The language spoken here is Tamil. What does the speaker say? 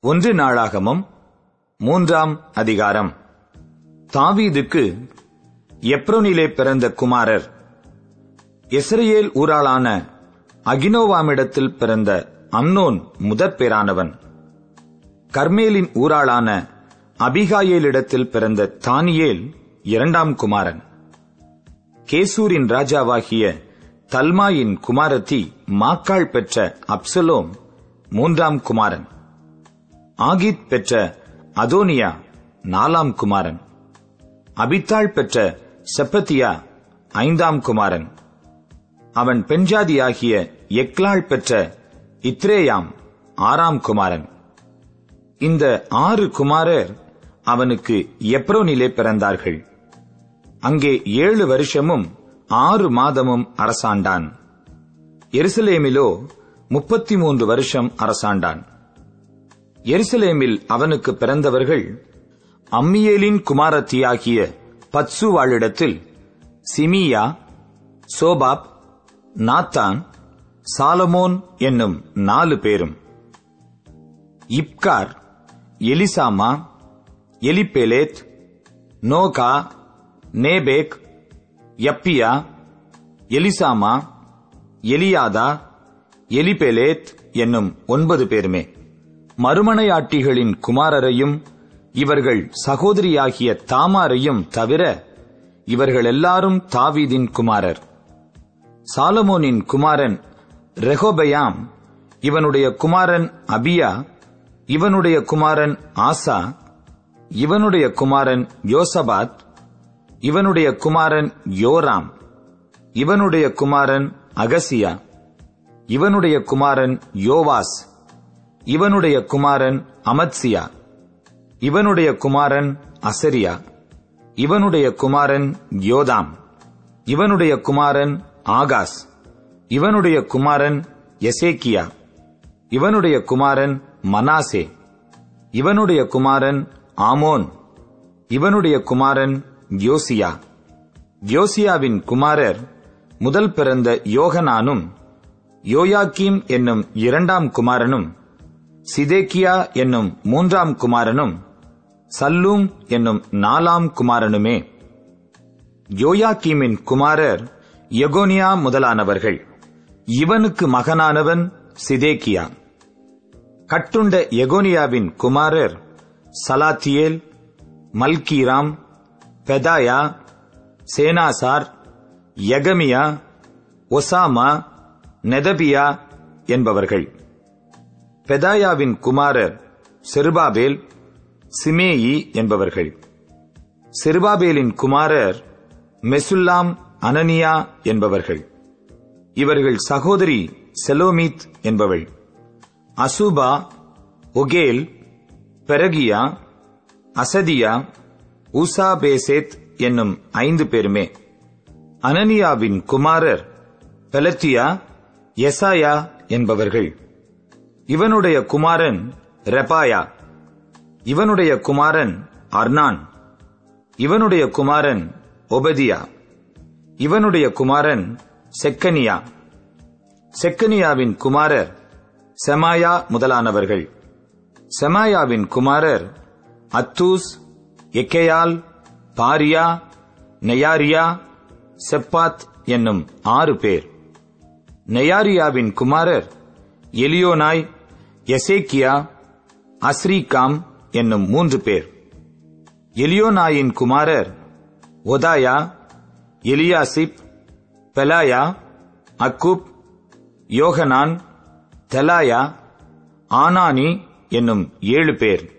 ஒன்று நாளாகமும் மூன்றாம் அதிகாரம். தாவீதுக்கு எப்ரோனிலே பிறந்த குமாரர் இஸ்ரேல் ஊராளான அகினோவாமிடத்தில் பிறந்த அம்னோன் முதற் பேரானவன். கர்மேலின் ஊராளான அபிகாயேலிடத்தில் பிறந்த தானியேல் இரண்டாம் குமாரன். கேசூரின் ராஜாவாகிய தல்மாயின் குமாரத்தி மாக்காள் பெற்ற அப்சலோம் மூன்றாம் குமாரன். ஆகித் பெற்ற அதோனியா நாலாம் குமாரன். அபித்தாள் பெற்ற செப்பத்தியா ஐந்தாம் குமாரன். அவன் பெண்ஜாதியாகிய எக்லாள் பெற்ற இத்ரேயாம் ஆறாம் குமாரன். இந்த ஆறு குமாரர் அவனுக்கு எப்ரோனிலே பிறந்தார்கள். அங்கே ஏழு வருஷமும் ஆறு மாதமும் அரசாண்டான். எருசலேமிலோ முப்பத்தி மூன்று வருஷம் அரசாண்டான். எருசலேமில் அவனுக்கு பிறந்தவர்கள் அம்மியேலின் குமாரத்தியாகிய பத்சுவாளிடத்தில் சிமியா சோபாப் நாத்தான் சாலமோன் என்னும் நாலு பேரும். இப்கார் எலிசாமா எலிபெலேத் நோகா நேபேக் யப்பியா எலிசாமா எலியாதா எலிபெலேத் என்னும் ஒன்பது பேருமே. மறுமனையாட்டிகளின் குமாரரையும் இவர்கள் சகோதரியாகிய தாமாரையும் தவிர இவர்கள் எல்லாரும் தாவீதின் குமாரர். சாலமோனின் குமாரன் ரெஹோபயாம் இவனுடைய குமாரன் அபியா இவனுடைய குமாரன் ஆசா இவனுடைய குமாரன் யோசபாத் இவனுடைய குமாரன் யோராம் இவனுடைய குமாரன் அகசியா இவனுடைய குமாரன் யோவாஸ். இவனுடைய குமாரன் அமத்சியா. இவனுடைய குமாரன் அசரியா. இவனுடைய குமாரன் யோதாம். இவனுடைய குமாரன் ஆகாஸ். இவனுடைய குமாரன் எசேக்கியா. இவனுடைய குமாரன் மனாசே. இவனுடைய குமாரன் ஆமோன். இவனுடைய குமாரன் யோசியா. யோசியாவின் குமாரர் முதல் பிறந்த யோகனானும் யோயாக்கீம் என்னும் இரண்டாம் குமாரனும் சிதேக்கியா என்னும் மூன்றாம் குமாரனும் சல்லூம் என்னும் நாலாம் குமாரனுமே. யோயாக்கீமின் குமாரர் யகோனியா முதலானவர்கள். இவனுக்கு மகனானவன் சிதேக்கியா. கட்டுண்ட எகோனியாவின் குமாரர் சலாத்தியேல் மல்கீராம் பெதாயா சேனாசார் யகமியா ஒசாமா நெதபியா என்பவர்கள். பெதாயாவின் குமாரர் செருபாபேல் சிமேயி என்பவர்கள். செருபாபேலின் குமாரர் மெசுல்லாம் அனனியா என்பவர்கள். இவர்கள் சகோதரி செலோமித் என்பவள். அசூபா ஒகேல் பெரகியா அசதியா ஊசாபேசேத் என்னும் ஐந்து பேருமே. அனனியாவின் குமாரர் பெலத்தியா எசாயா என்பவர்கள். இவனுடைய குமாரன் ரெபாயா. இவனுடைய குமாரன் அர்னான். இவனுடைய குமாரன் ஒபதியா. இவனுடைய குமாரன் செக்கனியா. செக்கனியாவின் குமாரர் செமாயா முதலானவர்கள். செமாயாவின் குமாரர் அத்தூஸ் எக்கேயால் பாரியா நெயாரியா செப்பாத் என்னும் ஆறு பேர். நெயாரியாவின் குமாரர் எலியோனாய் எசேக்கியா அஸ்ரீகாம் என்னும் மூன்று பேர். எலியோனாயின் குமாரர் ஒதாயா எலியாசிப் பெலாயா அக்குப் யோகனான் தெலாயா ஆனானி என்னும் ஏழு பேர்.